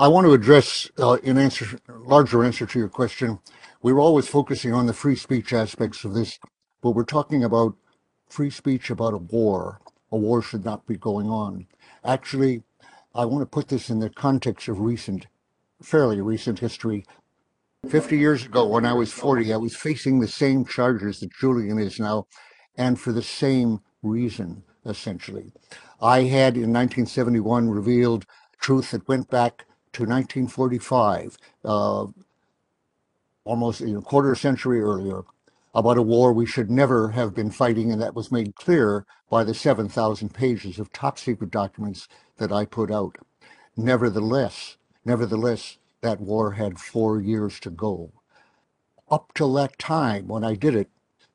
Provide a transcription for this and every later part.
I want to address, uh, in answer, larger answer to your question, we're always focusing on the free speech aspects of this, but we're talking about free speech about a war. A war should not be going on. Actually, I want to put this in the context of recent, fairly recent history. 50 years ago, when I was 40, I was facing the same charges that Julian is now, and for the same reason, essentially. I had in 1971 revealed truth that went back to 1945, uh, almost a quarter century earlier, about a war we should never have been fighting, and that was made clear by the 7,000 pages of top secret documents that I put out. Nevertheless, nevertheless, that war had four years to go. Up till that time, when I did it,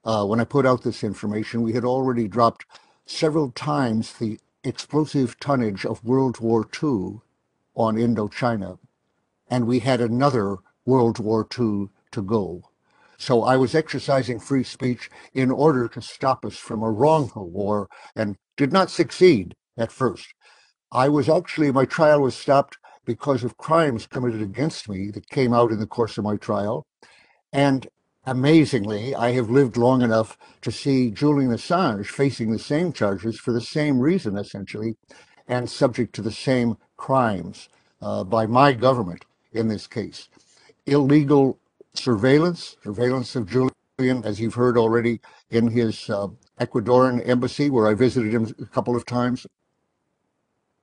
uh, when I put out this information, we had already dropped several times the explosive tonnage of World War II on Indochina, and we had another World War II to go. So I was exercising free speech in order to stop us from a wrongful war and did not succeed at first. I was actually, my trial was stopped because of crimes committed against me that came out in the course of my trial. And amazingly, I have lived long enough to see Julian Assange facing the same charges for the same reason, essentially, and subject to the same crimes uh, by my government in this case. Illegal surveillance, surveillance of Julian, as you've heard already, in his uh, Ecuadorian embassy, where I visited him a couple of times,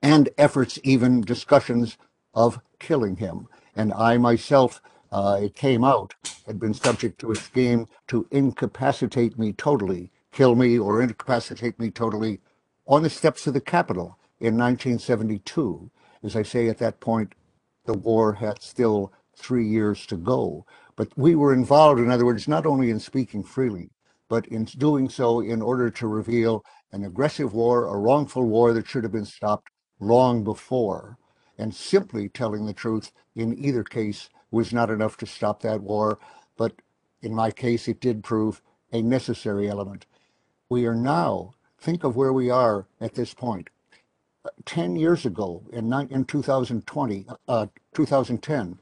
and efforts, even discussions of killing him. And I myself, uh, it came out, had been subject to a scheme to incapacitate me totally, kill me or incapacitate me totally on the steps of the Capitol in 1972. As I say, at that point, the war had still three years to go. But we were involved, in other words, not only in speaking freely, but in doing so in order to reveal an aggressive war, a wrongful war that should have been stopped long before. And simply telling the truth in either case was not enough to stop that war. But in my case, it did prove a necessary element. We are now, think of where we are at this point. 10 years ago, in, in 2020, uh, 2010,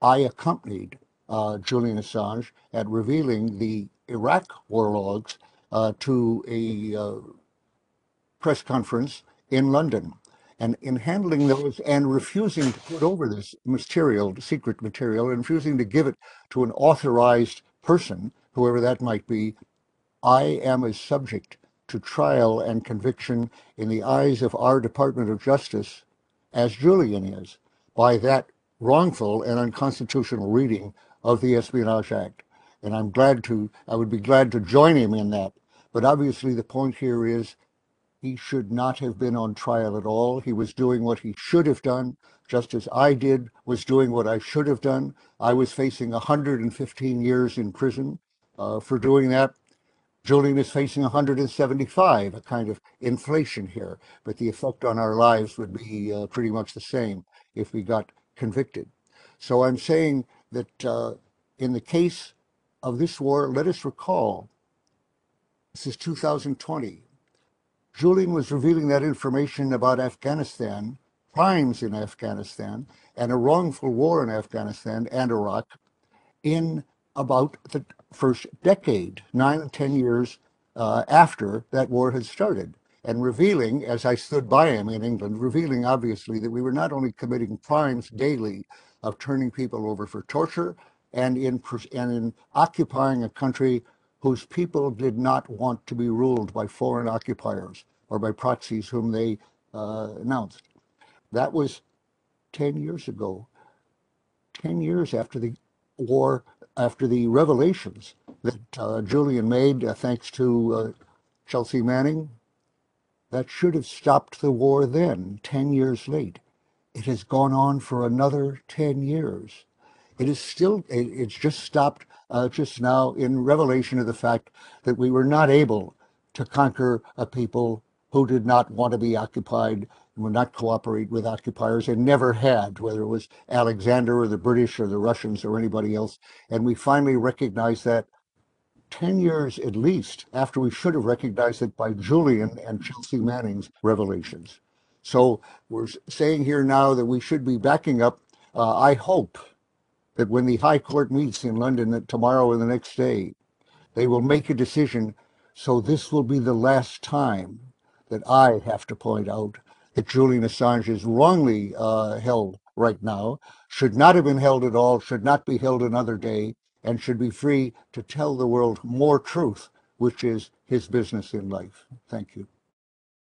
I accompanied uh, Julian Assange at revealing the Iraq war logs uh, to a uh, press conference in London. And in handling those and refusing to put over this material, secret material, and refusing to give it to an authorized person, whoever that might be, I am a subject to trial and conviction in the eyes of our Department of Justice, as Julian is, by that wrongful and unconstitutional reading of the Espionage Act. And I'm glad to, I would be glad to join him in that. But obviously, the point here is he should not have been on trial at all. He was doing what he should have done, just as I did, was doing what I should have done. I was facing 115 years in prison uh, for doing that. Julian is facing 175, a kind of inflation here, but the effect on our lives would be uh, pretty much the same if we got convicted. So I'm saying that uh, in the case of this war, let us recall this is 2020. Julian was revealing that information about Afghanistan, crimes in Afghanistan, and a wrongful war in Afghanistan and Iraq in about the first decade, nine, ten years uh, after that war had started, and revealing, as I stood by him in England, revealing obviously that we were not only committing crimes daily of turning people over for torture and in, and in occupying a country whose people did not want to be ruled by foreign occupiers or by proxies whom they uh, announced. That was 10 years ago, 10 years after the war, after the revelations that uh, Julian made, uh, thanks to uh, Chelsea Manning. That should have stopped the war then, 10 years late. It has gone on for another 10 years. It is still, it's just stopped uh, just now in revelation of the fact that we were not able to conquer a people who did not want to be occupied would not cooperate with occupiers and never had, whether it was Alexander or the British or the Russians or anybody else. And we finally recognized that 10 years at least after we should have recognized it by Julian and Chelsea Manning's revelations. So we're saying here now that we should be backing up. Uh, I hope that when the High Court meets in London that tomorrow or the next day, they will make a decision. So this will be the last time that I have to point out that Julian Assange is wrongly uh, held right now, should not have been held at all, should not be held another day, and should be free to tell the world more truth, which is his business in life. Thank you.